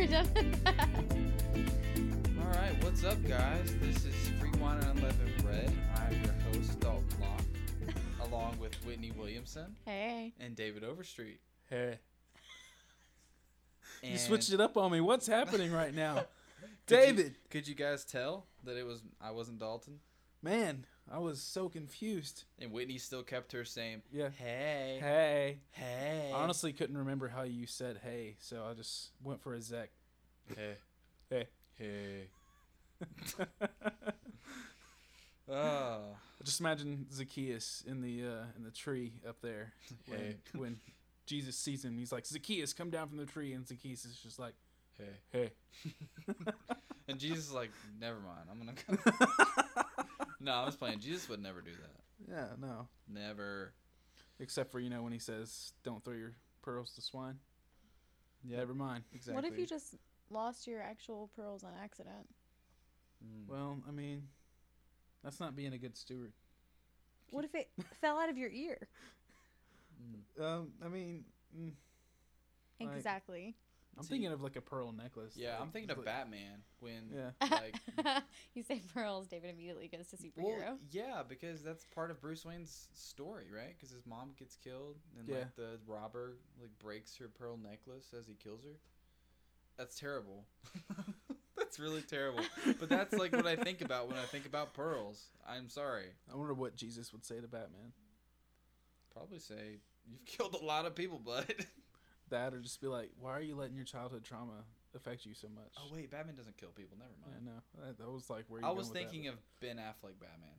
Williamson Hey. and David Overstreet. Hey. You switched it up on me. What's happening right now? could you- David. could you guys tell that it was I wasn't Dalton? Man, I was so confused. And Whitney still kept her same. Yeah. Hey. Hey. Hey. I honestly couldn't remember how you said hey, so I just went for a Zek. Hey. Hey. Hey. Oh. Just imagine Zacchaeus in the uh, in the tree up there when, Hey. when Jesus sees him. He's like, Zacchaeus, come down from the tree, and Zacchaeus is just like, Hey. hey. And Jesus is like, never mind. I'm gonna go. no, I was playing. Jesus would never do that. yeah, no. Never. Except for you know when he says, "Don't throw your pearls to swine." Yeah, never mind. Exactly. What if you just lost your actual pearls on accident? Mm. Well, I mean, that's not being a good steward. What if it fell out of your ear? Mm. Um, I mean, mm, Like- Exactly. I'm See- thinking of like a pearl necklace. Yeah, like- I'm thinking of like- Batman when Yeah. like you say pearls, David immediately goes to superhero. well, superhero. yeah, because that's part of Bruce Wayne's story, right? Because his mom gets killed, and Yeah. like the robber like breaks her pearl necklace as he kills her. That's terrible. that's really terrible. But that's like what I think about when I think about pearls. I'm sorry. I wonder what Jesus would say to Batman. Probably say you've killed a lot of people, bud. That or just be like, "Why are you letting your childhood trauma affect you so much?" oh wait, Batman doesn't kill people. Never Yeah, mind. no, that, that was like where you I was thinking of Ben Affleck Batman,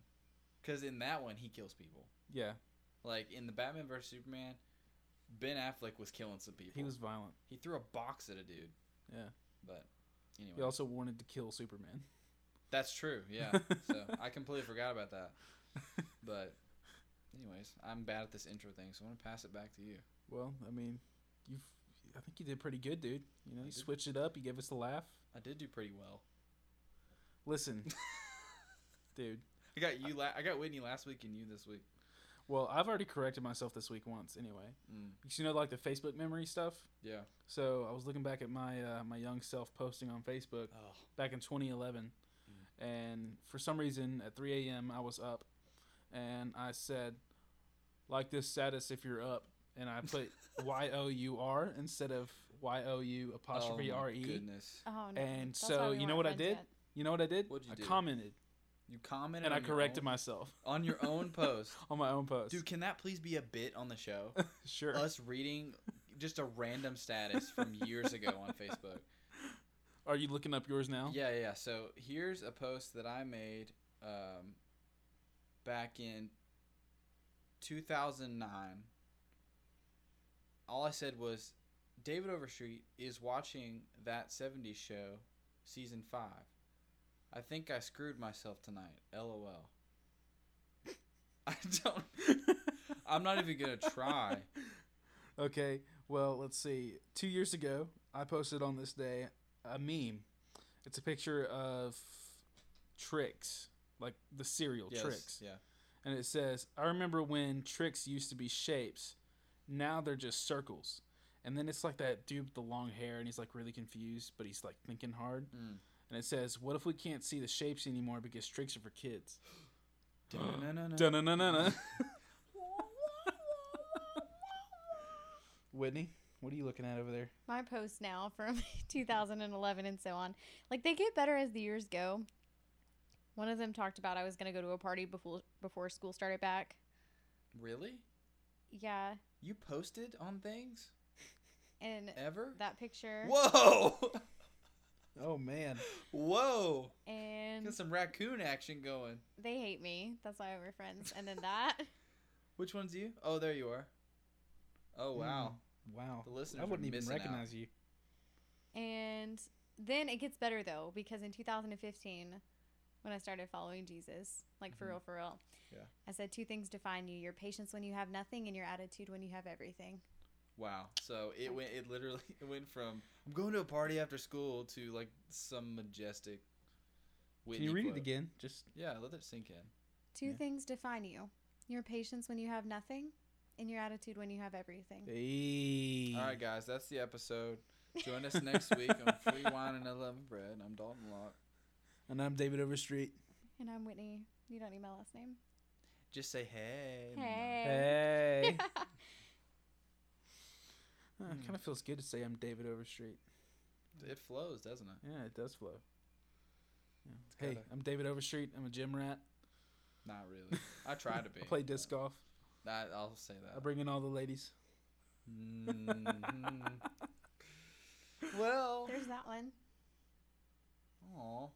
because in that one he kills people. yeah, Like in the Batman vs Superman, Ben Affleck was killing some people. he was violent. He threw a box at a dude. Yeah. But anyway, He also wanted to kill Superman. that's true. Yeah. so I completely forgot about that. But anyways, I'm bad at this intro thing, so I'm gonna pass it back to you. Well, I mean, you've. I think you did pretty good, dude. You know, I you did. switched it up. You gave us a laugh. I did do pretty well. Listen, dude. I got you. La- I got Whitney last week and you this week. Well, I've already corrected myself this week once. Anyway, Mm, you know, like the Facebook memory stuff. yeah. So I was looking back at my uh, my young self posting on Facebook Oh. back in 2011, and for some reason at 3 a.m. I was up, and I said, like this status if you're up, and I put Y O U R instead of Y O U apostrophe oh, my R E. Goodness. Oh no. And that's so, why we you know what I friends did? yet. You know what I did? What'd you I do? commented You commented and I on your corrected own- myself on your own post. on my own post. Dude, can that please be a bit on the show? sure. Us reading just a random status from years ago on Facebook. Are you looking up yours now? Yeah, yeah. So here's a post that I made um, back in 2009. All I said was David Overstreet is watching that 70s show, season 5. I think I screwed myself tonight. LOL. I don't. I'm not even going to try. Okay, well, let's see. Two years ago, I posted on this day a meme. It's a picture of Trix, like the cereal Yes, Trix. Yeah. And it says, I remember when Trix used to be shapes. Now they're just circles. And then it's like that dude with the long hair, and he's like really confused, but he's like thinking hard. Mm. And it says, What if we can't see the shapes anymore because tricks are for kids? Whitney, what are you looking at over there? My posts now from 2011 and so on. Like they get better as the years go. One of them talked about I was gonna go to a party before before school started back. Really? Yeah, You posted on things and ever? that picture Whoa! Oh man. Whoa! and Got some raccoon action going. they hate me. That's why we're friends. And then that Which one's you? Oh, there you are. Oh hmm. wow! Wow. The listeners I wouldn't are even missing out. recognize you. and then it gets better though because in 2015 when I started following Jesus, like for Mhm. real for real. Yeah. I said two things define you: your patience when you have nothing and your attitude when you have everything. Wow. So it went. It literally it went from I'm going to a party after school to like some majestic. Can you read quote. it again? Just Yeah, let it sink in. Two Yeah. things define you: your patience when you have nothing, and your attitude when you have everything. hey. All right, guys, that's the episode. Join us next week on Free Wine and Unleavened Bread. I'm Dalton Locke. And I'm David Overstreet. And I'm Whitney. You don't need my last name. Just say hey. Hey. Hey. it kind of feels good to say I'm David Overstreet. It flows, doesn't it? Yeah, it does flow. Yeah. Hey, gotta- I'm David Overstreet. I'm a gym rat. Not really. I try to be. I play disc golf. That, I'll say that. I bring in all the ladies. Mhm. well. There's that one. Aw.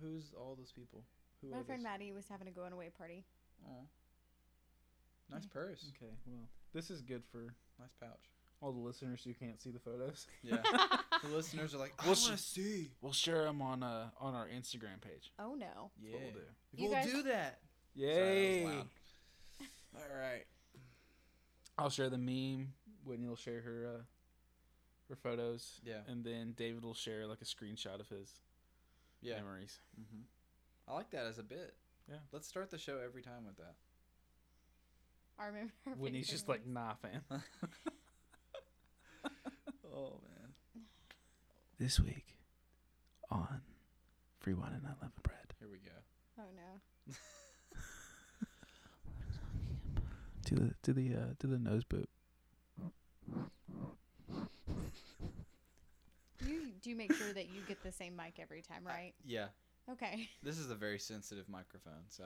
Who's all those people? Who My are friend those? Maddie was having a going away party. Aw. Nice purse. Okay, well, this is good for Nice pouch. all the listeners who can't see the photos. Yeah. the listeners are like, I We'll want to sh- see. We'll share them on uh on our Instagram page. oh no. Yeah. That's what we'll do. You we'll guys- do that. Yay! Sorry, that. All right. I'll share the meme. Whitney will share her uh, her photos, Yeah. and then David will share like a screenshot of his Yeah. memories. hmm I like that as a bit. Yeah. Let's start the show every time with that. I remember. her Whitney's favorite just like, nah, fam. Oh man. This week on Free Wine and Unleavened Bread. Here we go. Oh no. To the to the uh, to the nose boot. You do make sure that you get the same mic every time, right? Yeah. Okay. This is a very sensitive microphone, so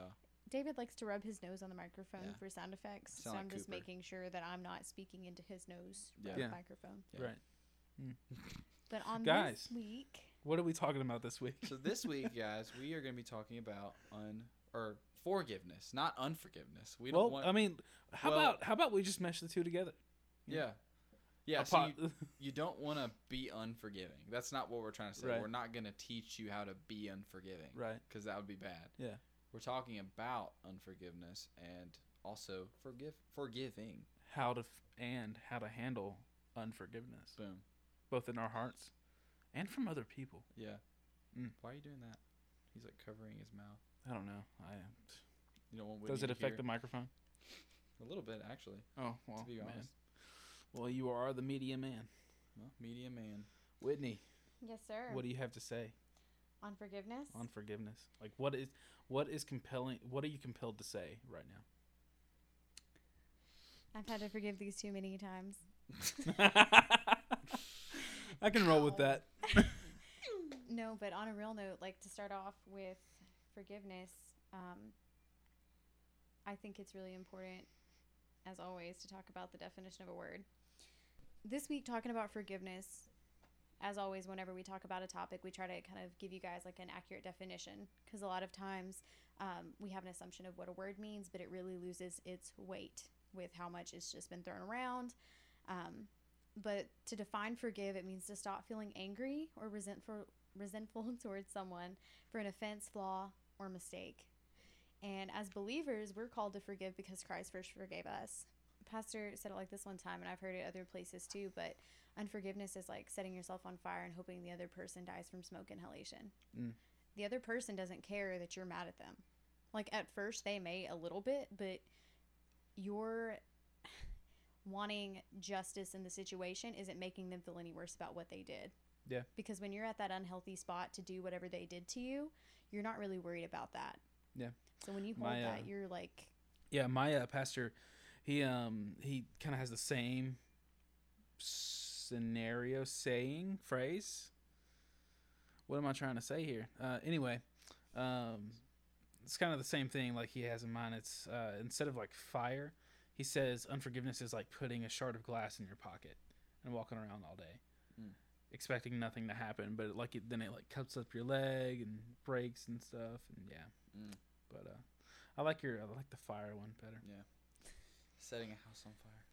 David likes to rub his nose on the microphone Yeah. for sound effects, Sound so like I'm just Cooper. making sure that I'm not speaking into his nose Yeah. with the Yeah. microphone. Yeah. Right. Hmm. But on Guys. this week, What are we talking about this week? so this week, guys, we are going to be talking about un or forgiveness, not unforgiveness. We don't well, want. I mean, how well- about how about we just mesh the two together? yeah. Yeah. So you, you don't want to be unforgiving. That's not what we're trying to say. Right. We're not going to teach you how to be unforgiving. right. Because that would be bad. Yeah. We're talking about unforgiveness and also forgive forgiving. How to f- and how to handle unforgiveness, Boom. both in our hearts and from other people. Yeah. Mm. Why are you doing that? He's like covering his mouth. I don't know. I You don't want does it affect hear. the microphone? A little bit, actually. Oh well, to be man. Honest. Well, you are the media man, Well, media man. Whitney. yes, sir. What do you have to say on forgiveness? on forgiveness? Like, what is what is compelling? What are you compelled to say right now? I've had to forgive these too many times. I can roll with that. No, but on a real note, like to start off with forgiveness, um, I think it's really important, as always, to talk about the definition of a word. This week, talking about forgiveness, as always, whenever we talk about a topic, we try to kind of give you guys like an accurate definition because a lot of times um, we have an assumption of what a word means, but it really loses its weight with how much it's just been thrown around. Um, but to define forgive, it means to stop feeling angry or resentful resentful towards someone for an offense, flaw, or mistake. And as believers, we're called to forgive because Christ first forgave us. Pastor said it like this one time, and I've heard it other places too, but unforgiveness is like setting yourself on fire and hoping the other person dies from smoke inhalation. Mm. The other person doesn't care that you're mad at them. Like at first, they may a little bit, but you're wanting justice in the situation isn't making them feel any worse about what they did. Yeah. Because when you're at that unhealthy spot to do whatever they did to you, you're not really worried about that. Yeah. So when you hold My, uh, that, you're like, Yeah, my uh, pastor, he um he kind of has the same scenario saying phrase. What am I trying to say here? Uh, anyway, um, it's kind of the same thing like he has in mind. It's uh, instead of like fire, he says unforgiveness is like putting a shard of glass in your pocket and walking around all day, Mm. expecting nothing to happen, but it, like it, then it like cuts up your leg and breaks and stuff, and yeah. Mm. But uh, I like your I like the fire one better. Setting a house on fire.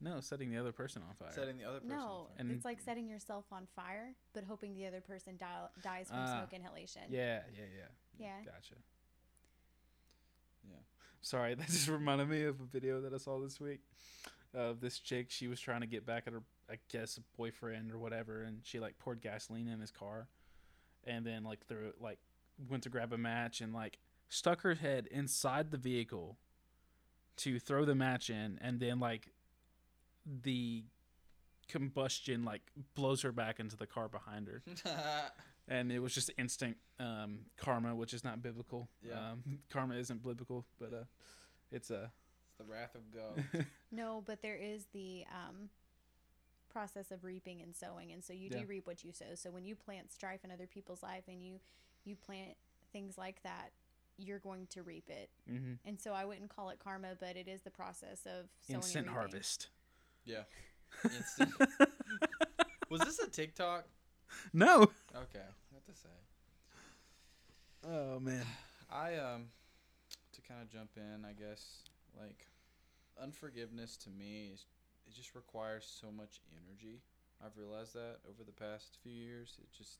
No, setting the other person on fire. Setting the other person no, on fire. And- it's like setting yourself on fire, but hoping the other person die, dies from Ah, smoke inhalation. Yeah, yeah, yeah. Yeah. Gotcha. Yeah. Sorry, that just reminded me of a video that I saw this week. of this chick. She was trying to get back at her, I guess, boyfriend or whatever, and she like poured gasoline in his car, and then like threw it, like went to grab a match and like stuck her head inside the vehicle to throw the match in, and then like the combustion like blows her back into the car behind her and it was just instant um, karma, which is not biblical. Yeah. Um, karma isn't biblical, but uh, it's a. It's the wrath of God. No, but there is the um, process of reaping and sowing, and so you Yeah. do reap what you sow. So when you plant strife in other people's life, and you you plant things like that, you're going to reap it. hmm And so I wouldn't call it karma, but it is the process of sowing instant and harvest. yeah. Instant. Was this a TikTok? no. Okay. What to say? Oh man. I um to kind of jump in, I guess like unforgiveness to me is it just requires so much energy. I've realized that over the past few years. It just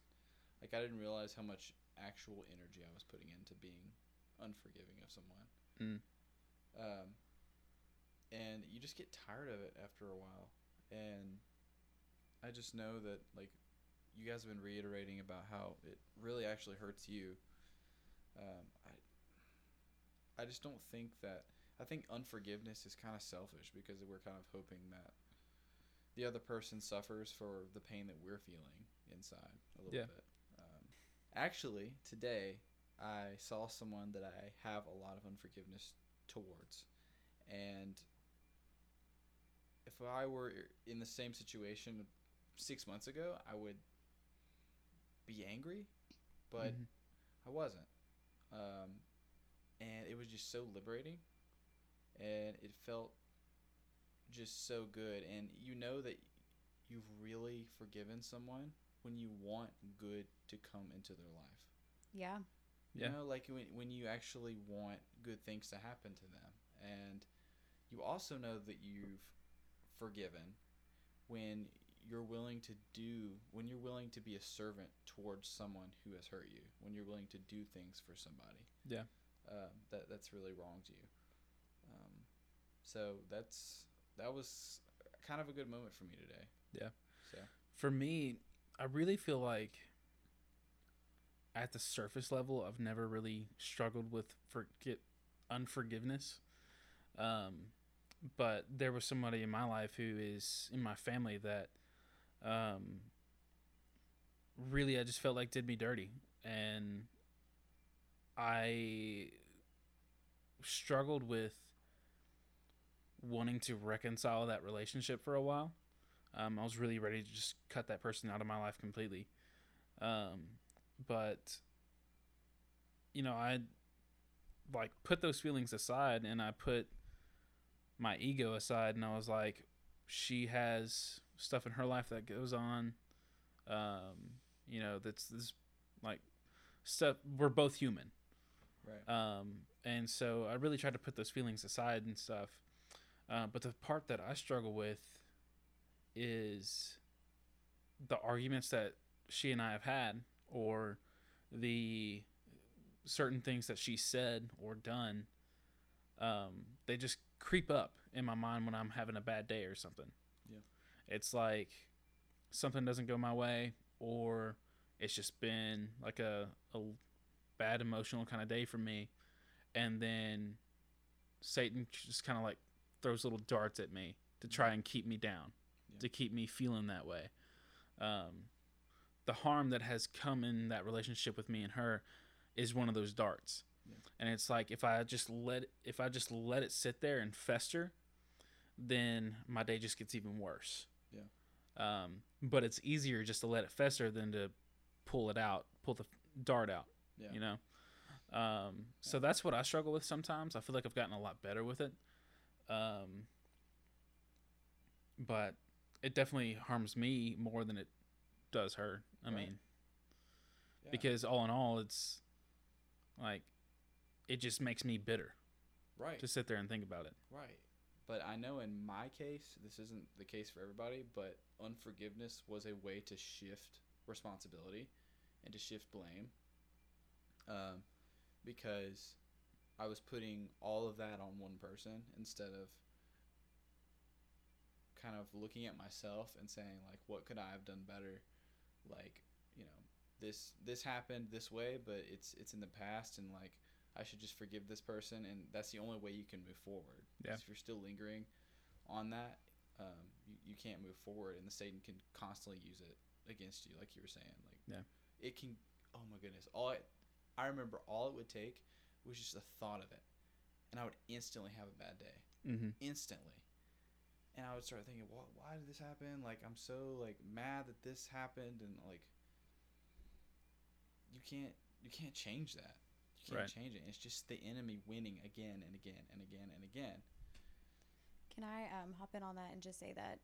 like I didn't realize how much actual energy I was putting into being unforgiving of someone. Mm. Um and you just get tired of it after a while. And I just know that like you guys have been reiterating about how it really actually hurts you. Um, I I just don't think that I think unforgiveness is kind of selfish because we're kind of hoping that the other person suffers for the pain that we're feeling inside a little Yeah. bit. Um, actually, today I saw someone that I have a lot of unforgiveness towards, and if I were in the same situation six months ago, I would be angry, but Mhm. I wasn't. Um, and it was just so liberating, and it felt just so good. And you know that you've really forgiven someone when you want good to come into their life. Yeah. Yeah. You know, like when, when you actually want good things to happen to them. And you also know that you've forgiven when you're willing to do, when you're willing to be a servant towards someone who has hurt you, when you're willing to do things for somebody. Yeah. Um, that, that's really wronged you. Um, so that's, that was kind of a good moment for me today. Yeah. So, For me, I really feel like at the surface level, I've never really struggled with forget unforgiveness. Um, but there was somebody in my life who is in my family that um, really I just felt like did me dirty, and I struggled with wanting to reconcile that relationship for a while. Um, I was really ready to just cut that person out of my life completely. Um, but you know, I like put those feelings aside and I put my ego aside and I was like, she has stuff in her life that goes on. Um, you know, that's this like stuff we're both human. right. Um, and so I really tried to put those feelings aside and stuff. Uh, but the part that I struggle with is the arguments that she and I have had, or the certain things that she said or done. Um, they just creep up in my mind when I'm having a bad day or something. Yeah. It's like something doesn't go my way, or it's just been like a, a bad emotional kind of day for me and then satan just kind of like throws little darts at me to try and keep me down Yeah. to keep me feeling that way um, the harm that has come in that relationship with me and her is one of those darts Yeah. and it's like if i just let if i just let it sit there and fester then my day just gets even worse Yeah. um, but it's easier just to let it fester than to pull it out pull the dart out Yeah. you know um, so that's what i struggle with sometimes i feel like i've gotten a lot better with it um, but it definitely harms me more than it does her i Right. mean Yeah. because all in all it's like it just makes me bitter right. to sit there and think about it Right. But I know in my case, this isn't the case for everybody, but unforgiveness was a way to shift responsibility and to shift blame. Um, because I was putting all of that on one person instead of kind of looking at myself and saying like, what could I have done better? Like, you know, this this happened this way, but it's it's in the past, and like I should just forgive this person, and that's the only way you can move forward. Yeah. If you're still lingering on that, um, you, you can't move forward, and the Satan can constantly use it against you, like you were saying. Like, Yeah. it can. Oh my goodness! All I, I remember, all it would take was just the thought of it, and I would instantly have a bad day Mm-hmm. instantly. And I would start thinking, "Why? Why did this happen? Like, I'm so like mad that this happened, and like, you can't, you can't change that. You can't Right. change it. It's just the enemy winning again and again and again and again. Can I um, hop in on that and just say that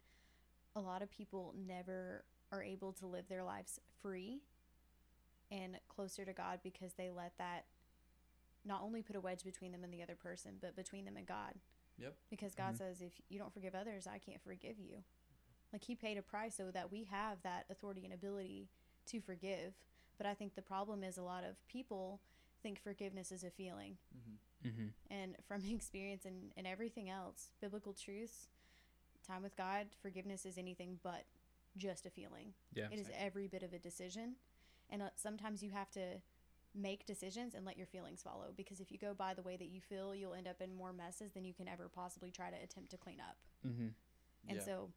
a lot of people never are able to live their lives free and closer to God because they let that not only put a wedge between them and the other person, but between them and God. Yep. Because God Mhm. says, if you don't forgive others, I can't forgive you. Like He paid a price so that we have that authority and ability to forgive. But I think the problem is a lot of people think forgiveness is a feeling Mm-hmm. Mm-hmm. and from experience and, and everything else biblical truths time with god forgiveness is anything but just a feeling Yeah. it is every bit of a decision and uh, sometimes you have to make decisions and let your feelings follow because if you go by the way that you feel you'll end up in more messes than you can ever possibly try to attempt to clean up Mm-hmm. and yeah. so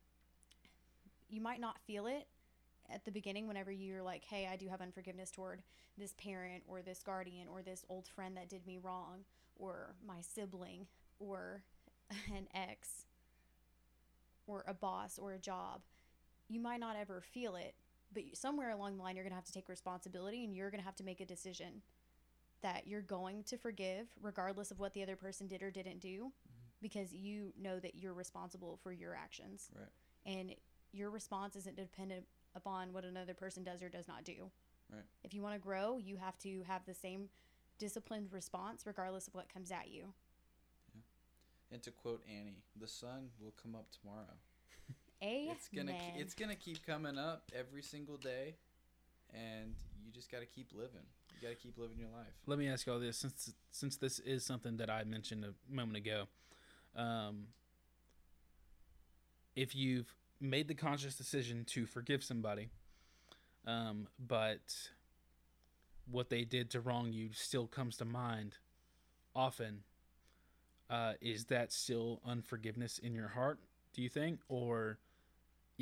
you might not feel it at the beginning whenever you're like, hey, I do have unforgiveness toward this parent or this guardian or this old friend that did me wrong or my sibling or an ex or a boss or a job. You might not ever feel it, but somewhere along the line, you're going to have to take responsibility and you're going to have to make a decision that you're going to forgive regardless of what the other person did or didn't do mm-hmm. because you know that you're responsible for your actions Right. and your response isn't dependent upon what another person does or does not do. Right. If you want to grow, you have to have the same disciplined response regardless of what comes at you. yeah. And to quote Annie, the sun will come up tomorrow. Amen. It's gonna it's gonna keep coming up every single day, and you just gotta keep living. You gotta keep living your life. Let me ask you all this, since since this is something that I mentioned a moment ago. Um, if you've made the conscious decision to forgive somebody, um, but what they did to wrong you still comes to mind often, uh, is that still unforgiveness in your heart? Do you think, or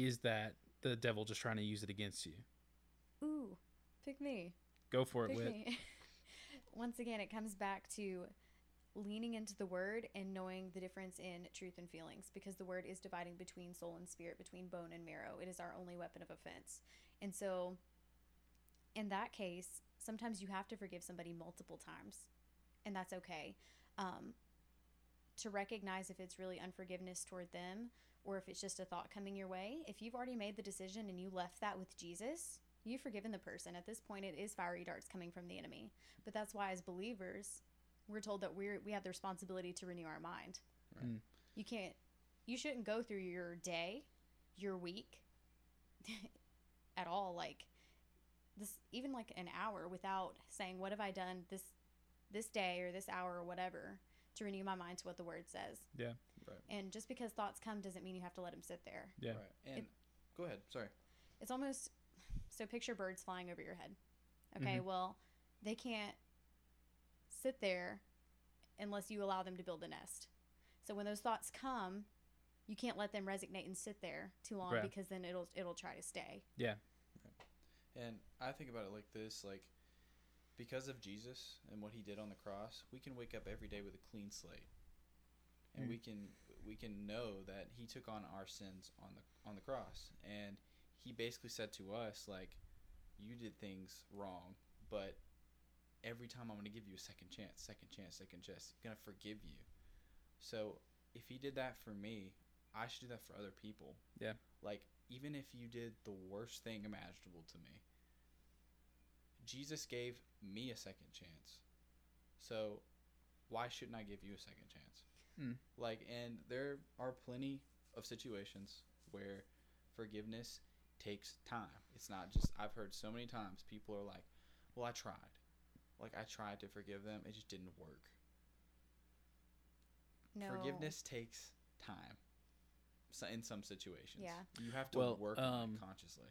is that the devil just trying to use it against you? Ooh, pick me. Go for it, Pick Whit. me. Once again, it comes back to leaning into the word and knowing the difference in truth and feelings because the word is dividing between soul and spirit, between bone and marrow. It is our only weapon of offense. And so, in that case, sometimes you have to forgive somebody multiple times, and that's okay. Um, to recognize if it's really unforgiveness toward them or if it's just a thought coming your way, if you've already made the decision and you left that with Jesus, you've forgiven the person. At this point, it is fiery darts coming from the enemy. But that's why, as believers, we're told that we're we have the responsibility to renew our mind. Right. Mm. You can't, you shouldn't go through your day, your week, at all. Like this, even like an hour without saying, "What have I done this this day or this hour or whatever?" To renew my mind to what the word says. Yeah. Right. And just because thoughts come doesn't mean you have to let them sit there. Yeah. Right. And go ahead. Sorry. It's almost so picture birds flying over your head. Okay, Mhm. well, they can't sit there unless you allow them to build a nest. So when those thoughts come, you can't let them resonate and sit there too long Right. because then it'll it'll try to stay. Yeah. And I think about it like this: like because of Jesus and what He did on the cross, we can wake up every day with a clean slate, and Mm. we can we can know that He took on our sins on the on the cross, and He basically said to us like, "You did things wrong, but every time I'm going to give you a second chance, second chance, second chance. I'm going to forgive you." So if He did that for me, I should do that for other people. Yeah. Like even if you did the worst thing imaginable to me, Jesus gave me a second chance. So why shouldn't I give you a second chance? Mm. Like, and there are plenty of situations where forgiveness takes time. It's not just, I've heard so many times people are like, well, I tried. Like, I tried to forgive them, it just didn't work. No. Forgiveness takes time. so- in some situations. Yeah. You have to Well, work um, consciously.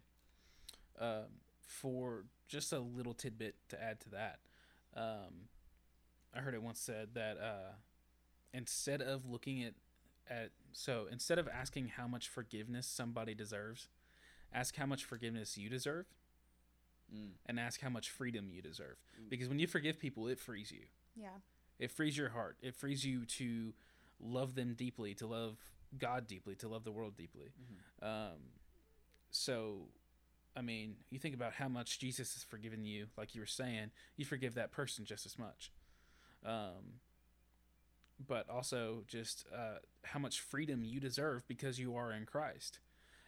um, for just a little tidbit to add to that, um, I heard it once said that uh, instead of looking at at so instead of asking how much forgiveness somebody deserves, ask how much forgiveness you deserve, Mm. and ask how much freedom you deserve. Ooh. Because when you forgive people, it frees you. Yeah. It frees your heart. It frees you to love them deeply, to love God deeply, to love the world deeply. Um, so, I mean, you think about how much Jesus has forgiven you, like you were saying, you forgive that person just as much. Um, but also just uh, how much freedom you deserve because you are in Christ.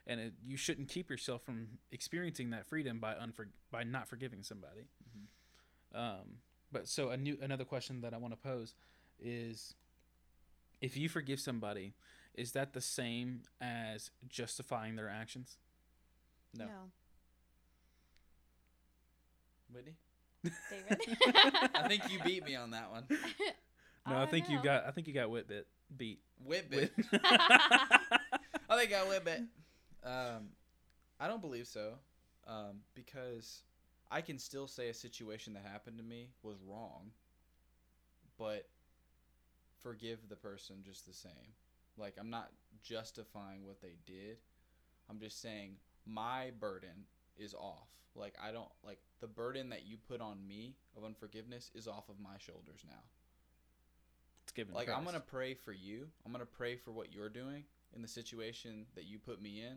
And it, you shouldn't keep yourself from experiencing that freedom by unfor- by not forgiving somebody. Um, but so a new another question that I want to pose is, if you forgive somebody, is that the same as justifying their actions? No. No. Whitney, David. I think you beat me on that one. No, I, don't think you got I think you got Whitbit beat. Whitbit. Whit- I think I Whitbit. Um, I don't believe so, um, because I can still say a situation that happened to me was wrong, but forgive the person just the same. Like I'm not justifying what they did. I'm just saying my burden is off. Like I don't like the burden that you put on me of unforgiveness is off of my shoulders now. It's given. Like I'm gonna pray for you. I'm gonna pray for what you're doing in the situation that you put me in.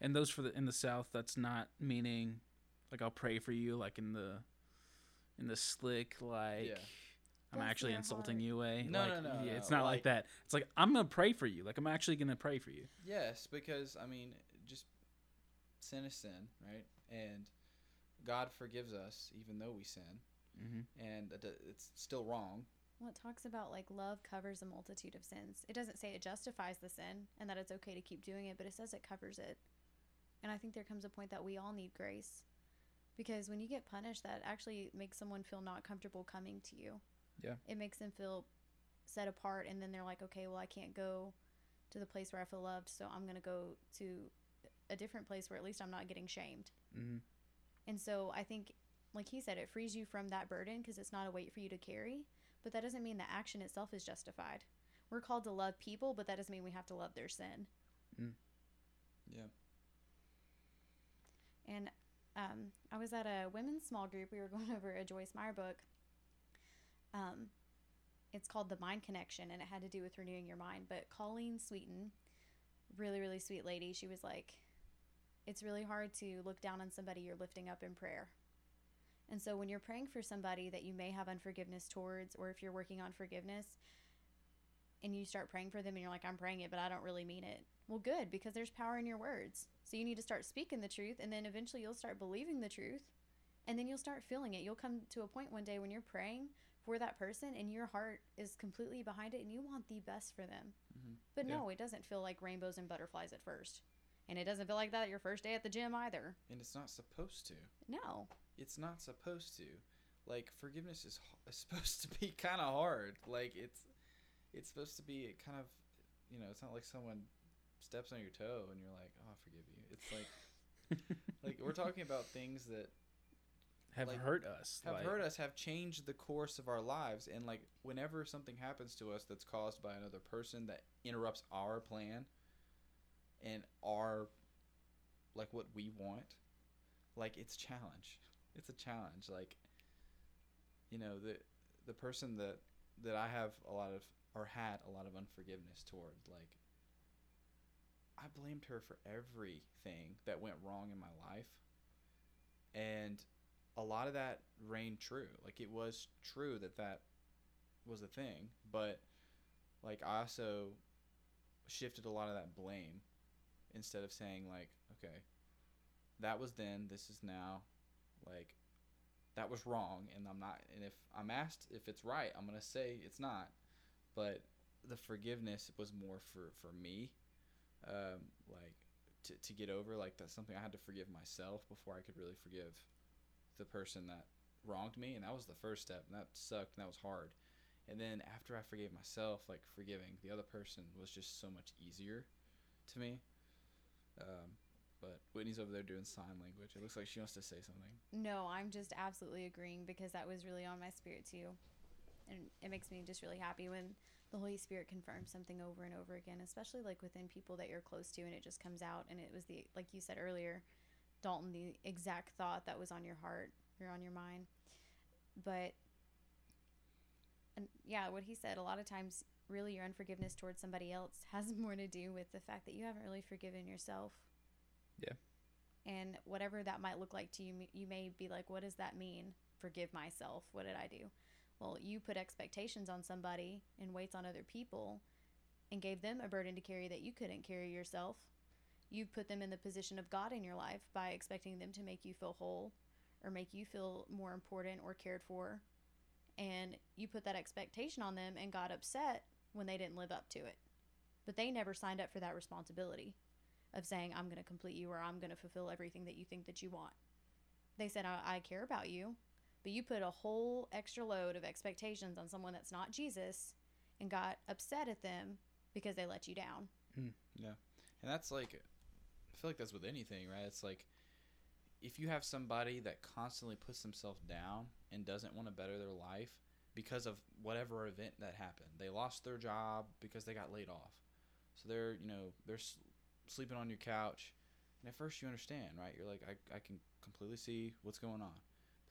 and those for the in the South. That's not meaning like I'll pray for you, like in the in the slick like. Yeah. I'm Bless actually insulting heart. you way. No, like, no, no, yeah, no, It's not like, like- that. It's like I'm gonna pray for you. Like I'm actually gonna pray for you. Yes, because I mean, just sin is sin, right? And God forgives us even though we sin, Mm-hmm. and it's still wrong. Well, it talks about like love covers a multitude of sins. It doesn't say it justifies the sin and that it's okay to keep doing it, but it says it covers it. And I think there comes a point that we all need grace. Because when you get punished, that actually makes someone feel not comfortable coming to you. Yeah. It makes them feel set apart, and then they're like, okay, well, I can't go to the place where I feel loved, so I'm going to go to a different place where at least I'm not getting shamed. Mm-hmm. And so I think, like he said, it frees you from that burden because it's not a weight for you to carry. But that doesn't mean the action itself is justified. We're called to love people, but that doesn't mean we have to love their sin. Yeah. And um, I was at a women's small group. We were going over a Joyce Meyer book. Um, it's called The Mind Connection, and it had to do with renewing your mind. But Colleen Sweeten, really, really sweet lady, she was like, it's really hard to look down on somebody you're lifting up in prayer. And so when you're praying for somebody that you may have unforgiveness towards, or if you're working on forgiveness, and you start praying for them and you're like, I'm praying it, but I don't really mean it. Well, good, because there's power in your words. So you need to start speaking the truth, and then eventually you'll start believing the truth, and then you'll start feeling it. You'll come to a point one day when you're praying for that person and your heart is completely behind it and you want the best for them. Mhm. But Yeah. no, it doesn't feel like rainbows and butterflies at first. And it doesn't feel like that your first day at the gym either. And it's not supposed to. No. It's not supposed to. Like forgiveness is, is supposed to be kind of hard. Like it's it's supposed to be kind of you know, it's not like someone steps on your toe and you're like, "Oh, I forgive you." It's like like we're talking about things that Have Like, hurt us. have like, hurt us, have changed the course of our lives, and like whenever something happens to us that's caused by another person that interrupts our plan and our like what we want, like it's challenge. It's a challenge. Like you know the the person that that I have a lot of or had a lot of unforgiveness toward, like I blamed her for everything that went wrong in my life, and a lot of that reigned true. Like it was true that that was a thing, but like I also shifted a lot of that blame instead of saying like, okay, that was then, this is now, like that was wrong and I'm not and if I'm asked if it's right, I'm going to say it's not. But the forgiveness was more for for me um like to to get over like that's something I had to forgive myself before I could really forgive the person that wronged me and that was the first step and that sucked and that was hard and then after i forgave myself like forgiving the other person was just so much easier to me. Um, but Whitney's over there doing sign language. It looks like she wants to say something. No, I'm just absolutely agreeing because that was really on my spirit too. And it makes me just really happy when the Holy Spirit confirms something over and over again, especially like within people that you're close to and it just comes out and it was the like you said earlier, Dalton, the exact thought that was on your heart or on your mind. But and yeah, what he said, a lot of times really your unforgiveness towards somebody else has more to do with the fact that you haven't really forgiven yourself. Yeah. And whatever that might look like to you, you may be like, what does that mean? Forgive myself. What did I do? Well, you put expectations on somebody and weights on other people and gave them a burden to carry that you couldn't carry yourself. You put them in the position of God in your life by expecting them to make you feel whole or make you feel more important or cared for. And you put that expectation on them and got upset when they didn't live up to it. But they never signed up for that responsibility of saying, I'm going to complete you or I'm going to fulfill everything that you think that you want. They said, I, I care about you, but you put a whole extra load of expectations on someone that's not Jesus and got upset at them because they let you down. Hmm. Yeah. And that's like, I feel like that's with anything, right? It's like, if you have somebody that constantly puts themselves down and doesn't want to better their life because of whatever event that happened, they lost their job because they got laid off. So they're, you know, they're sleeping on your couch. And at first you understand, right? You're like, I, I can completely see what's going on.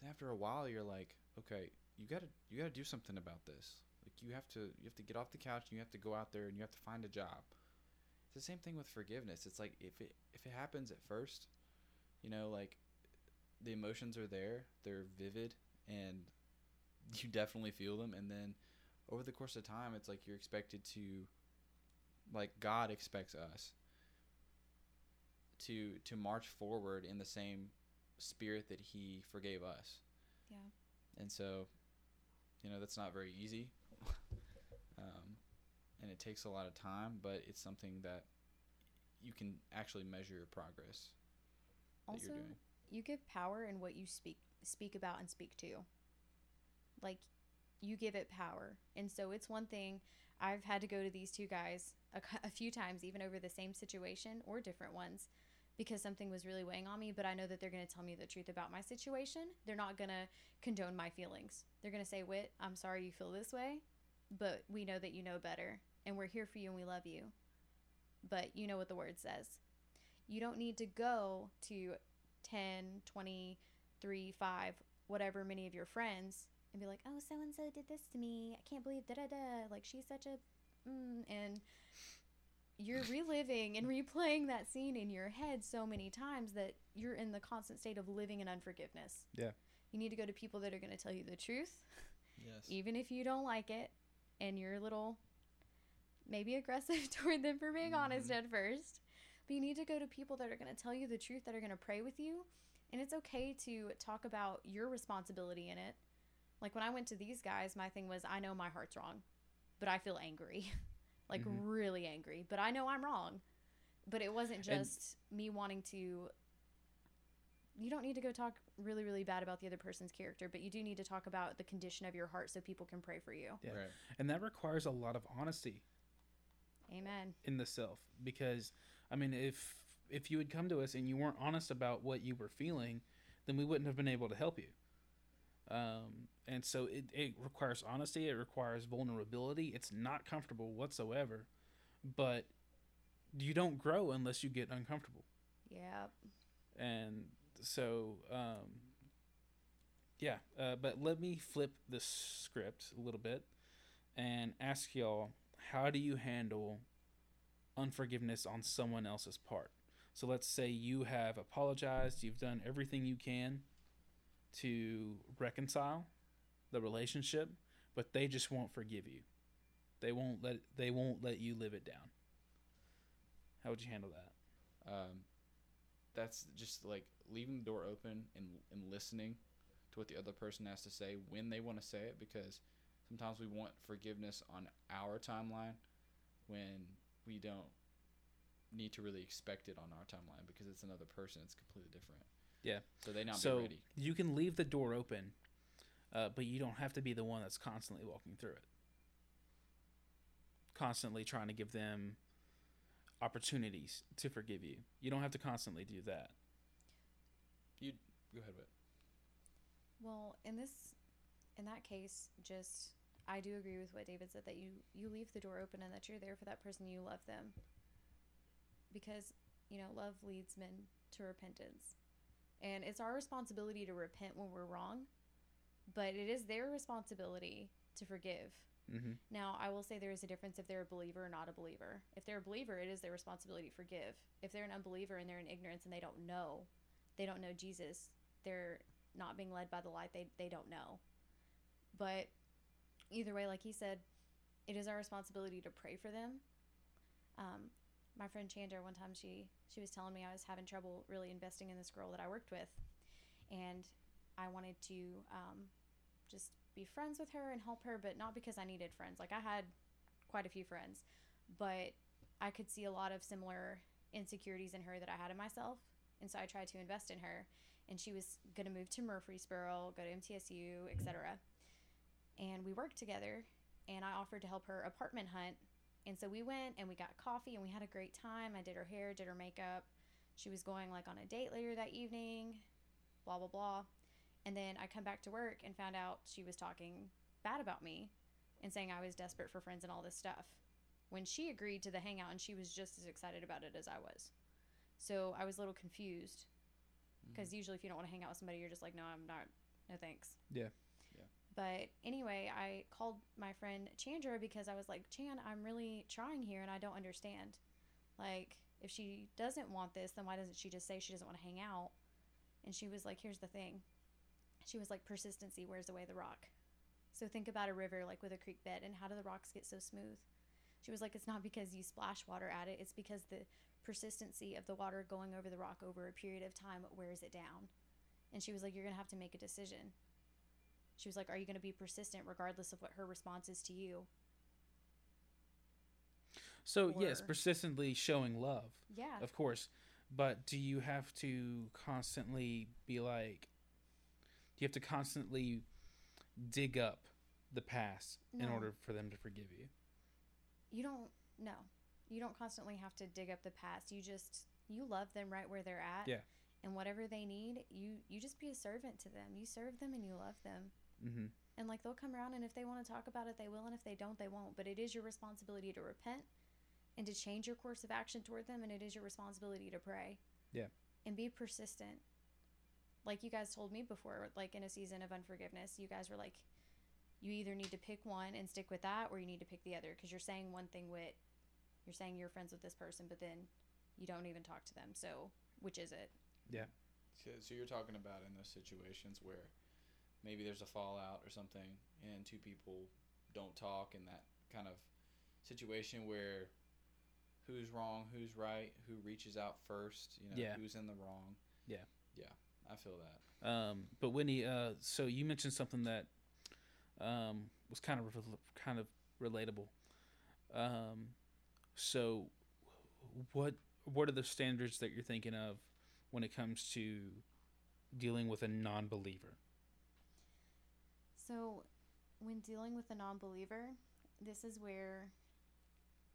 But after a while, you're like, okay, you gotta, you gotta do something about this. Like you have to, you have to get off the couch and you have to go out there and you have to find a job. It's the same thing with forgiveness. It's like if it if it happens at first, you know, like the emotions are there, they're vivid and you definitely feel them and then over the course of time it's like you're expected to like God expects us to to march forward in the same spirit that he forgave us. Yeah. And so, you know, that's not very easy. um, and it takes a lot of time, but it's something that you can actually measure your progress Also, you give power in what you speak speak about and speak to. Like you give it power. And so it's one thing I've had to go to these two guys a, a few times even over the same situation or different ones because something was really weighing on me, but I know that they're going to tell me the truth about my situation. They're not going to condone my feelings. They're going to say, "Whit, I'm sorry you feel this way, but we know that you know better and we're here for you and we love you." But you know what the word says. You don't need to go to 10, 20, 3, 5, whatever many of your friends and be like, oh, so and so did this to me. I can't believe da da da. Like, she's such a. Mm, and you're reliving and replaying that scene in your head so many times that you're in the constant state of living in unforgiveness. Yeah. You need to go to people that are going to tell you the truth, Yes. even if you don't like it, and you're a little maybe aggressive toward them for being honest Mhm. at first. But you need to go to people that are going to tell you the truth, that are going to pray with you. And it's okay to talk about your responsibility in it. Like when I went to these guys, my thing was I know my heart's wrong, but I feel angry. like Mhm. really angry. But I know I'm wrong. But it wasn't And- just me wanting to you don't need to go talk really really bad about the other person's character, but you do need to talk about the condition of your heart so people can pray for you. Yeah. Right. And that requires a lot of honesty Amen. in the self because I mean if if you had come to us and you weren't honest about what you were feeling, then we wouldn't have been able to help you. Um, and so it, it requires honesty, it requires vulnerability. It's not comfortable whatsoever, but you don't grow unless you get uncomfortable. Yep. And so, um, yeah, uh, but let me flip the script a little bit and ask y'all how do you handle unforgiveness on someone else's part? So let's say you have apologized, you've done everything you can to reconcile the relationship, but they just won't forgive you. They won't let they won't let you live it down. How would you handle that? Um, that's just like leaving the door open and and listening to what the other person has to say when they want to say it because sometimes we want forgiveness on our timeline when we don't need to really expect it on our timeline because it's another person it's completely different Yeah. so they not so be ready you can leave the door open, uh, but you don't have to be the one that's constantly walking through it. Constantly trying to give them opportunities to forgive you. You don't have to constantly do that. You go ahead, but Well, in this, in that case, just I do agree with what David said that you you leave the door open and that you're there for that person you love them. Because you know love leads men to repentance, and it's our responsibility to repent when we're wrong, but it is their responsibility to forgive. Mm-hmm. Now, I will say there is a difference if they're a believer or not a believer. If they're a believer, it is their responsibility to forgive. If they're an unbeliever and they're in ignorance and they don't know, they don't know Jesus, they're not being led by the light, they, they don't know. But either way, like he said, it is our responsibility to pray for them. Um, my friend Chandra, one time she she was telling me I was having trouble really investing in this girl that I worked with, and I wanted to um, just be friends with her and help her, but not because I needed friends. Like I had quite a few friends, but I could see a lot of similar insecurities in her that I had in myself, and so I tried to invest in her. And she was to move to Murfreesboro, go to MTSU, etc. And we worked together, and I offered to help her apartment hunt. And so we went and we got coffee and we had a great time. I did her hair, did her makeup. She was going like on a date later that evening, blah blah blah. And then I come back to work and found out she was talking bad about me and saying I was desperate for friends and all this stuff. When she agreed to the hangout and she was just as excited about it as I was. So I was a little confused because mm-hmm. usually if you don't want to hang out with somebody, you're just like, no, I'm not, no thanks. Yeah. But anyway, I called my friend Chandra because I was like, Chan, I'm really trying here and I don't understand. Like, if she doesn't want this, then why doesn't she just say she doesn't want to hang out? And she was like, here's the thing. She was like, persistency wears away the rock. So think about a river like with a creek bed and how do the rocks get so smooth? She was like, it's not because you splash water at it, it's because the persistency of the water going over the rock over a period of time wears it down. And she was like, you're going to have to make a decision. She was like, Are you going to be persistent regardless of what her response is to you? So yes, persistently showing love, Yeah. of course. But do you have to constantly be like? Do you have to constantly dig up the past in order for them to forgive you? You don't, no. You don't constantly have to dig up the past. You just, you love them right where they're at. Yeah. And whatever they need, you, you just be a servant to them. You serve them and you love them. Mm-hmm. And like they'll come around and if they want to talk about it, they will. And if they don't, they won't. But it is your responsibility to repent and to change your course of action toward them. And it is your responsibility to pray. Yeah. And be persistent. Like you guys told me before, like in a season of unforgiveness, you guys were like, you either need to pick one and stick with that or you need to pick the other because you're saying one thing with, you're saying you're friends with this person, but then you don't even talk to them. So which is it? So, so you're talking about in those situations where maybe there's a fallout or something, and two people don't talk, in that kind of situation where who's wrong, who's right, who reaches out first, you know, Yeah. who's in the wrong. Yeah. Yeah, I feel that. Um, but Whitney, uh, so you mentioned something that um, was kind of kind of relatable. Um, so, what what are the standards that you're thinking of when it comes to dealing with a non-believer? So, when dealing with a non believer, this is where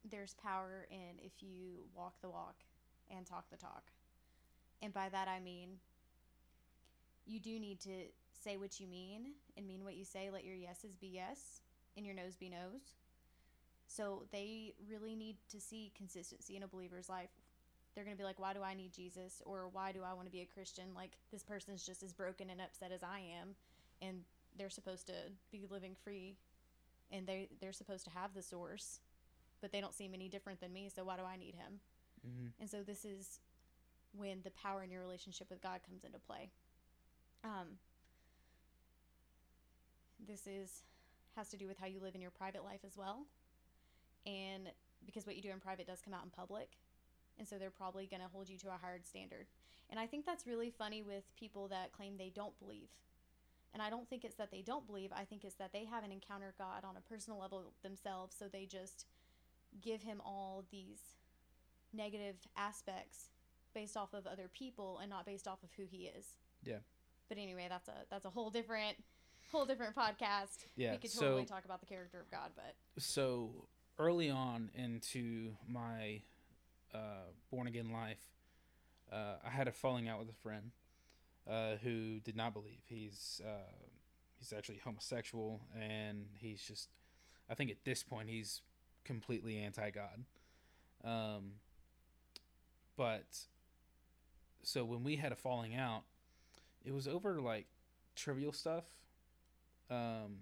there's power in if you walk the walk and talk the talk. And by that I mean you do need to say what you mean and mean what you say. Let your yeses be yes and your no's be no's. So, they really need to see consistency in a believer's life. They're going to be like, why do I need Jesus? Or why do I want to be a Christian? Like, this person's just as broken and upset as I am. And they're supposed to be living free and they they're supposed to have the source but they don't seem any different than me so why do i need him? Mm-hmm. and so this is when the power in your relationship with god comes into play. Um, this is has to do with how you live in your private life as well. And because what you do in private does come out in public and so they're probably going to hold you to a higher standard. And i think that's really funny with people that claim they don't believe and I don't think it's that they don't believe. I think it's that they haven't encountered God on a personal level themselves. So they just give him all these negative aspects based off of other people and not based off of who he is. Yeah. But anyway, that's a that's a whole different whole different podcast. Yeah. we could totally so talk about the character of God, but so early on into my uh, born again life, uh, I had a falling out with a friend uh, who did not believe. He's uh, he's actually homosexual, and he's just. I think at this point he's completely anti God. Um, but so when we had a falling out, it was over like trivial stuff. Um,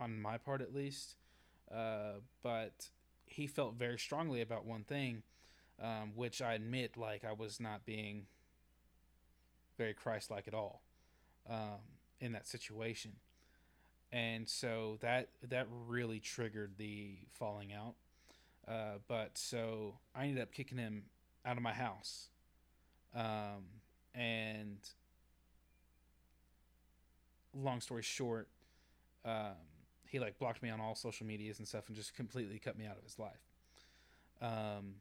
on my part at least. Uh, but he felt very strongly about one thing, um, which I admit, like I was not being very Christ-like at all um, in that situation, and so that that really triggered the falling out. Uh, but so I ended up kicking him out of my house, um, and long story short, um, he like blocked me on all social medias and stuff and just completely cut me out of his life. Um,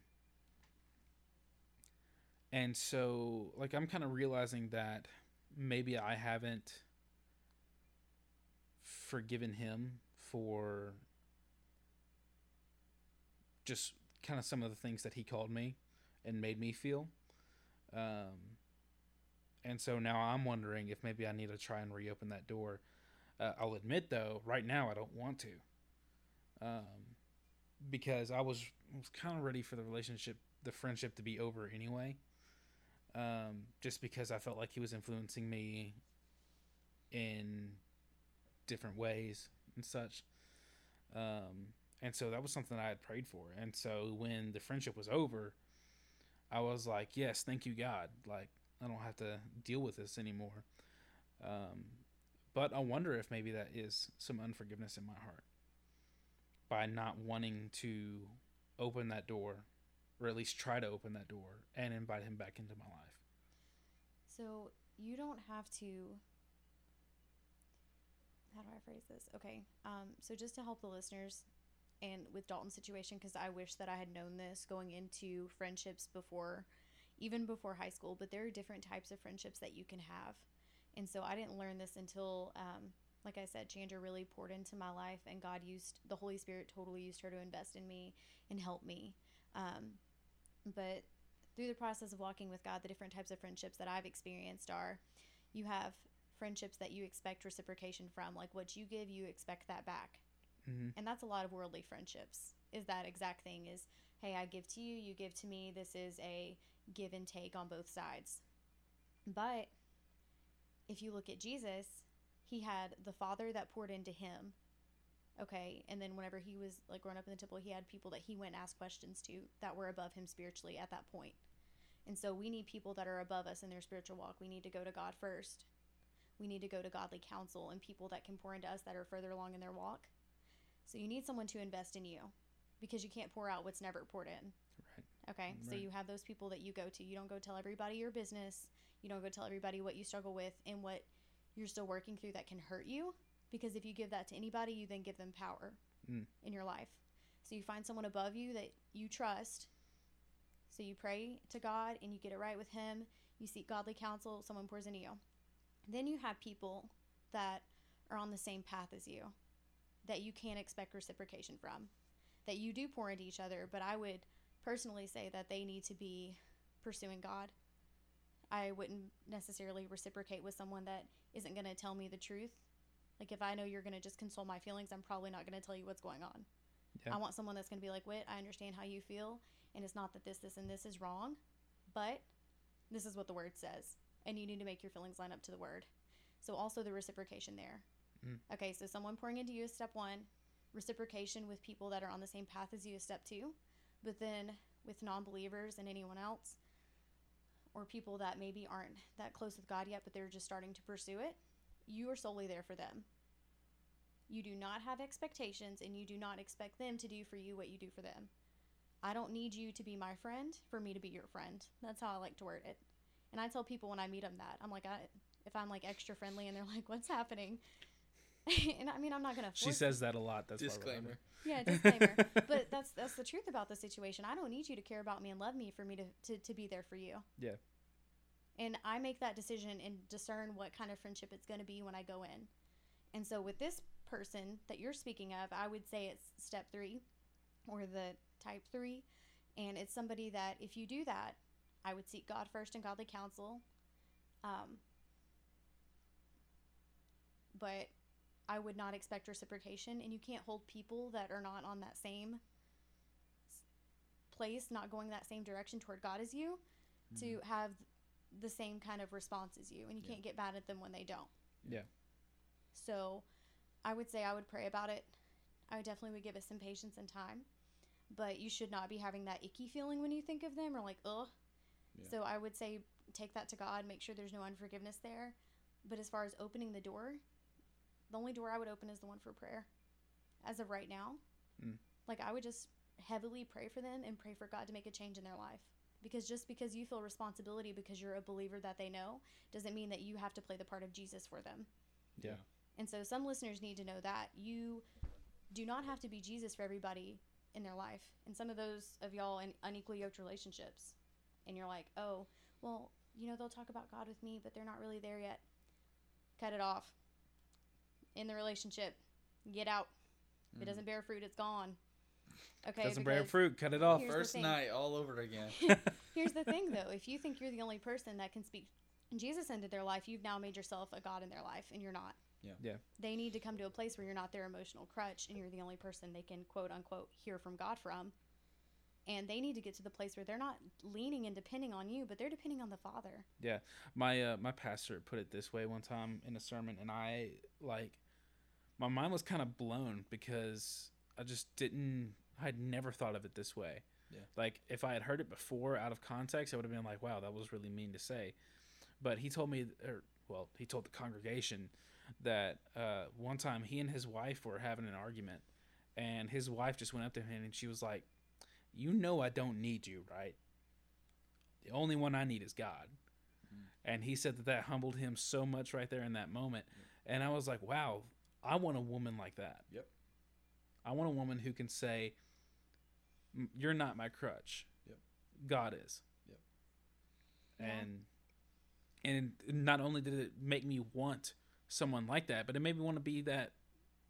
and so like I'm kind of realizing that maybe I haven't forgiven him for just kind of some of the things that he called me and made me feel. Um, and so now I'm wondering if maybe I need to try and reopen that door uh, I'll admit though, right now I don't want to, um, because I was was kind of ready for the relationship, the friendship to be over anyway. Um, just because I felt like he was influencing me in different ways and such. Um, and so that was something I had prayed for. And so when the friendship was over, I was like, yes, thank you, God. Like, I don't have to deal with this anymore. Um, but I wonder if maybe that is some unforgiveness in my heart by not wanting to open that door, or at least try to open that door and invite him back into my life. So you don't have to. How do I phrase this? Okay. Um, so just to help the listeners and with Dalton's situation, because I wish that I had known this going into friendships before, even before high school, but there are different types of friendships that you can have. And so I didn't learn this until, um, like I said, Chandra really poured into my life, and God used the Holy Spirit totally used her to invest in me and help me. Um, but through the process of walking with God, the different types of friendships that I've experienced are you have friendships that you expect reciprocation from, like what you give, you expect that back. Mm-hmm. And that's a lot of worldly friendships. Is that exact thing is, hey, I give to you, you give to me. This is a give and take on both sides. But if you look at Jesus, he had the Father that poured into him. Okay, and then whenever he was like growing up in the temple, he had people that he went and asked questions to that were above him spiritually at that point. And so we need people that are above us in their spiritual walk. We need to go to God first. We need to go to godly counsel and people that can pour into us that are further along in their walk. So you need someone to invest in you because you can't pour out what's never poured in. Right. Okay. Right. So you have those people that you go to. You don't go tell everybody your business. You don't go tell everybody what you struggle with and what you're still working through that can hurt you. Because if you give that to anybody, you then give them power mm. in your life. So you find someone above you that you trust. So you pray to God and you get it right with Him. You seek godly counsel, someone pours into you. Then you have people that are on the same path as you that you can't expect reciprocation from, that you do pour into each other. But I would personally say that they need to be pursuing God I wouldn't necessarily reciprocate with someone that isn't going to tell me the truth. Like if I know you're going to just console my feelings, I'm probably not going to tell you what's going on. Yeah. I want someone that's going to be like, "Whit, I understand how you feel, and it's not that this, this, and this is wrong, but this is what the word says, and you need to make your feelings line up to the word." So also the reciprocation there. Mm. Okay, so someone pouring into you is step one. Reciprocation with people that are on the same path as you is step two. But then with non-believers and anyone else, or people that maybe aren't that close with God yet, but they're just starting to pursue it, you are solely there for them. You do not have expectations and you do not expect them to do for you what you do for them. I don't need you to be my friend for me to be your friend. That's how I like to word it. And I tell people when I meet them that I'm like, I, if I'm like extra friendly and they're like, "What's happening?" and I mean, I'm not gonna. she says that a lot. That's disclaimer. Yeah, disclaimer. but that's that's the truth about the situation. I don't need you to care about me and love me for me to to, to be there for you. Yeah. And I make that decision and discern what kind of friendship it's going to be when I go in. And so with this person that you're speaking of, I would say it's step three, or the type three, And it's somebody that, if you do that, I would seek God first and godly counsel. Um, but I would not expect reciprocation. And you can't hold people that are not on that same place, not going that same direction toward God as you, to have the same kind of response as you. And you Yeah. can't get mad at them when they don't. Yeah. So I would say I would pray about it. I would definitely would give it some patience and time. But you should not be having that icky feeling when you think of them or like, ugh. Yeah. So I would say take that to God, make sure there's no unforgiveness there. But as far as opening the door, the only door I would open is the one for prayer. As of right now. Mm. Like I would just heavily pray for them and pray for God to make a change in their life. Because just because you feel responsibility because you're a believer that they know doesn't mean that you have to play the part of Jesus for them. Yeah. And so some listeners need to know that you do not have to be Jesus for everybody in their life. And some of those of y'all in unequally yoked relationships, and you're like, oh, well, you know, they'll talk about God with me, but they're not really there yet. Cut it off. In the relationship, get out. If it Mhm. doesn't bear fruit, it's gone. Okay. Doesn't bear because- fruit. Cut it off. First night all over again. Here's the thing, though. If you think you're the only person that can speak Jesus into their life, you've now made yourself a God in their life, and you're not. Yeah. Yeah. They need to come to a place where you're not their emotional crutch, and you're the only person they can quote unquote hear from God from. And they need to get to the place where they're not leaning and depending on you, but they're depending on the Father. Yeah, my uh, my pastor put it this way one time in a sermon, and I like my mind was kind of blown because I just didn't. I'd never thought of it this way. Yeah. Like if I had heard it before out of context, I would have been like, "Wow, that was really mean to say." But he told me, or well, he told the congregation that uh, one time he and his wife were having an argument, and his wife just went up to him and she was like, "You know I don't need you, right? The only one I need is God." And he said that that humbled him so much right there in that moment. And I was like, wow, I want a woman like that. Yep. I want a woman who can say, "M- "You're not my crutch. Yep. God is." Yep. Yeah. And and not only did it make me want someone like that, but it made me want to be that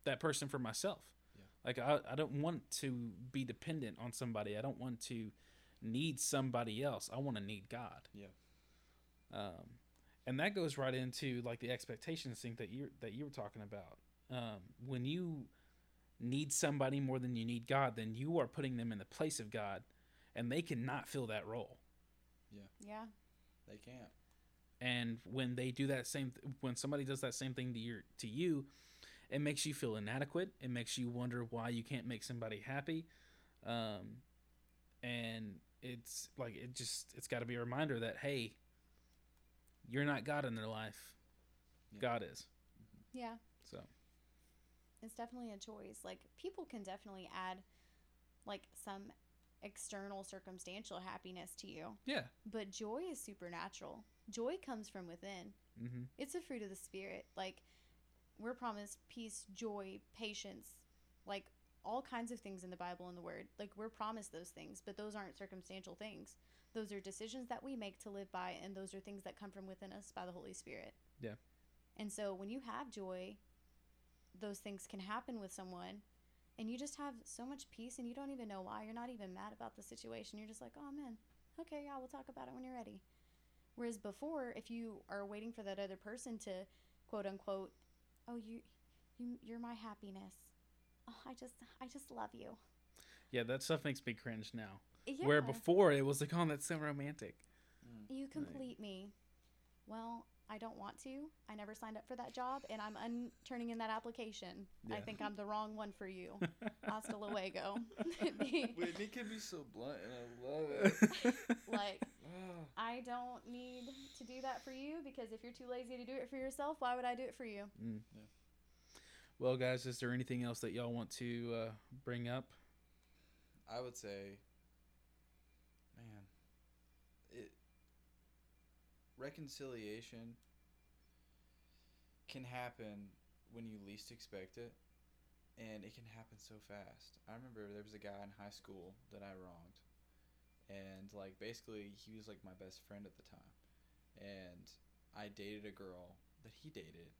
that person for myself. Yeah. Like I, I don't want to be dependent on somebody. I don't want to need somebody else. I want to need God. Yeah. Um, and that goes right into like the expectations thing that you that you were talking about. Um, when you need somebody more than you need God, then you are putting them in the place of God, and they cannot fill that role. Yeah. Yeah. They can't. And when they do that same, th- when somebody does that same thing to your to you, it makes you feel inadequate. It makes you wonder why you can't make somebody happy, um, and it's like it just it's got to be a reminder that hey, you're not God in their life. Yeah. God is. Yeah. It's definitely a choice. Like people can definitely add like some external circumstantial happiness to you, yeah. but joy is supernatural. Joy comes from within. Mm-hmm. It's a fruit of the spirit. Like we're promised peace, joy, patience, like all kinds of things in the Bible and the word. Like we're promised those things, but those aren't circumstantial things. Those are decisions that we make to live by and those are things that come from within us by the Holy Spirit. Yeah. And so when you have joy, those things can happen with someone and you just have so much peace and you don't even know why. You're not even mad about the situation. You're just like, "Oh man, okay, yeah, we'll talk about it when you're ready." Whereas before, if you are waiting for that other person to quote unquote, "Oh, you you you're my happiness." Oh, I just I just love you. Yeah, that stuff makes me cringe now. Yeah. Where before it was like, oh, that's so romantic. Mm, you complete me. Well, I don't want to. I never signed up for that job, and I'm un- turning in that application. I think I'm the wrong one for you. Hasta luego. Be- Whitney can be so blunt, and I love it. like. I don't need to do that for you because if you're too lazy to do it for yourself, why would I do it for you? Mm. Yeah. Well, guys, is there anything else that y'all want to uh, bring up? I would say, man, it reconciliation can happen when you least expect it, and it can happen so fast. I remember there was a guy in high school that I wronged, and like basically he was like my best friend at the time, and I dated a girl that he dated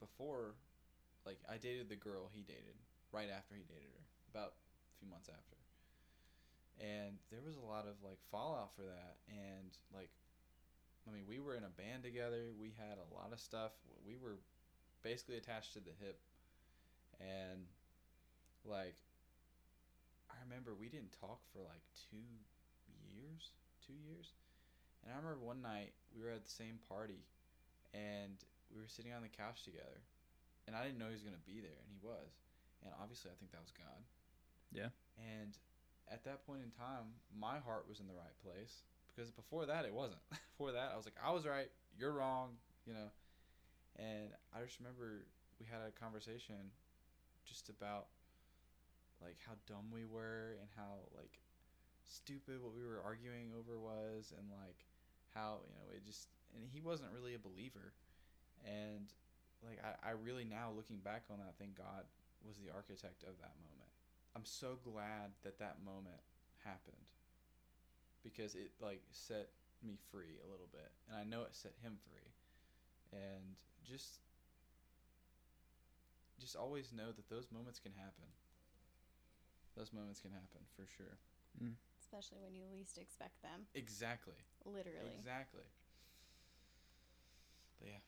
before, like I dated the girl he dated right after he dated her, about a few months after and there was a lot of like fallout for that and like i mean we were in a band together. We had a lot of stuff. We were basically attached to the hip. And like i remember we didn't talk for like two years two years. And i remember one night we were at the same party and we were sitting on the couch together. And i didn't know he was going to be there and he was. And obviously i think that was god. Yeah. and at that point in time, my heart was in the right place because before that it wasn't. before that, I was like, I was right, you're wrong, you know. And I just remember we had a conversation just about like how dumb we were and how like stupid what we were arguing over was and like how you know it just and he wasn't really a believer and like I, I really now looking back on that think god was the architect of that moment I'm so glad that that moment happened because it like set me free a little bit and I know it set him free and just just always know that those moments can happen those moments can happen for sure mm. Especially when you least expect them. exactly Literally. exactly but yeah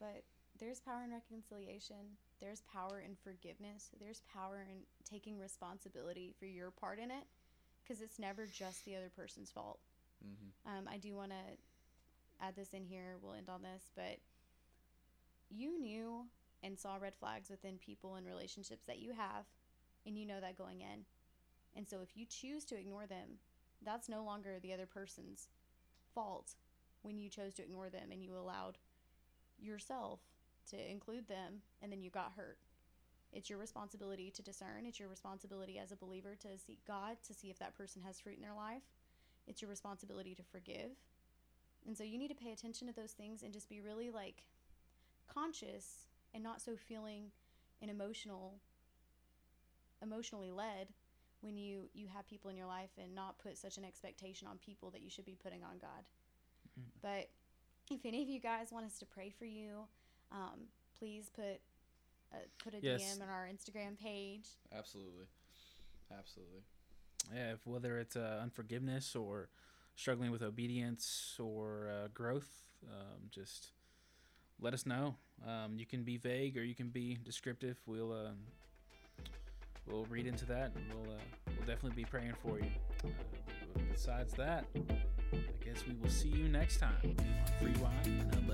But there's power in reconciliation. There's power in forgiveness. There's power in taking responsibility for your part in it because it's never just the other person's fault. hmm Um, I do want to add this in here. We'll end on this, but you knew and saw red flags within people and relationships that you have, and you know that going in. And so if you choose to ignore them, that's no longer the other person's fault when you chose to ignore them and you allowed yourself to include them and then you got hurt. It's your responsibility to discern. It's your responsibility as a believer to seek God, to see if that person has fruit in their life. It's your responsibility to forgive. And so you need to pay attention to those things and just be really like conscious and not so feeling and emotional emotionally led when you you have people in your life and not put such an expectation on people that you should be putting on God. Mhm. But if any of you guys want us to pray for you, um, please put uh, put a Yes. DM on our Instagram page. absolutely absolutely Yeah, if, whether it's uh, unforgiveness or struggling with obedience or uh, growth, um, just let us know. Um, you can be vague or you can be descriptive. We'll uh, we'll read into that and we'll uh, we'll definitely be praying for you. Uh, besides that, I guess we will see you next time on Free Wine and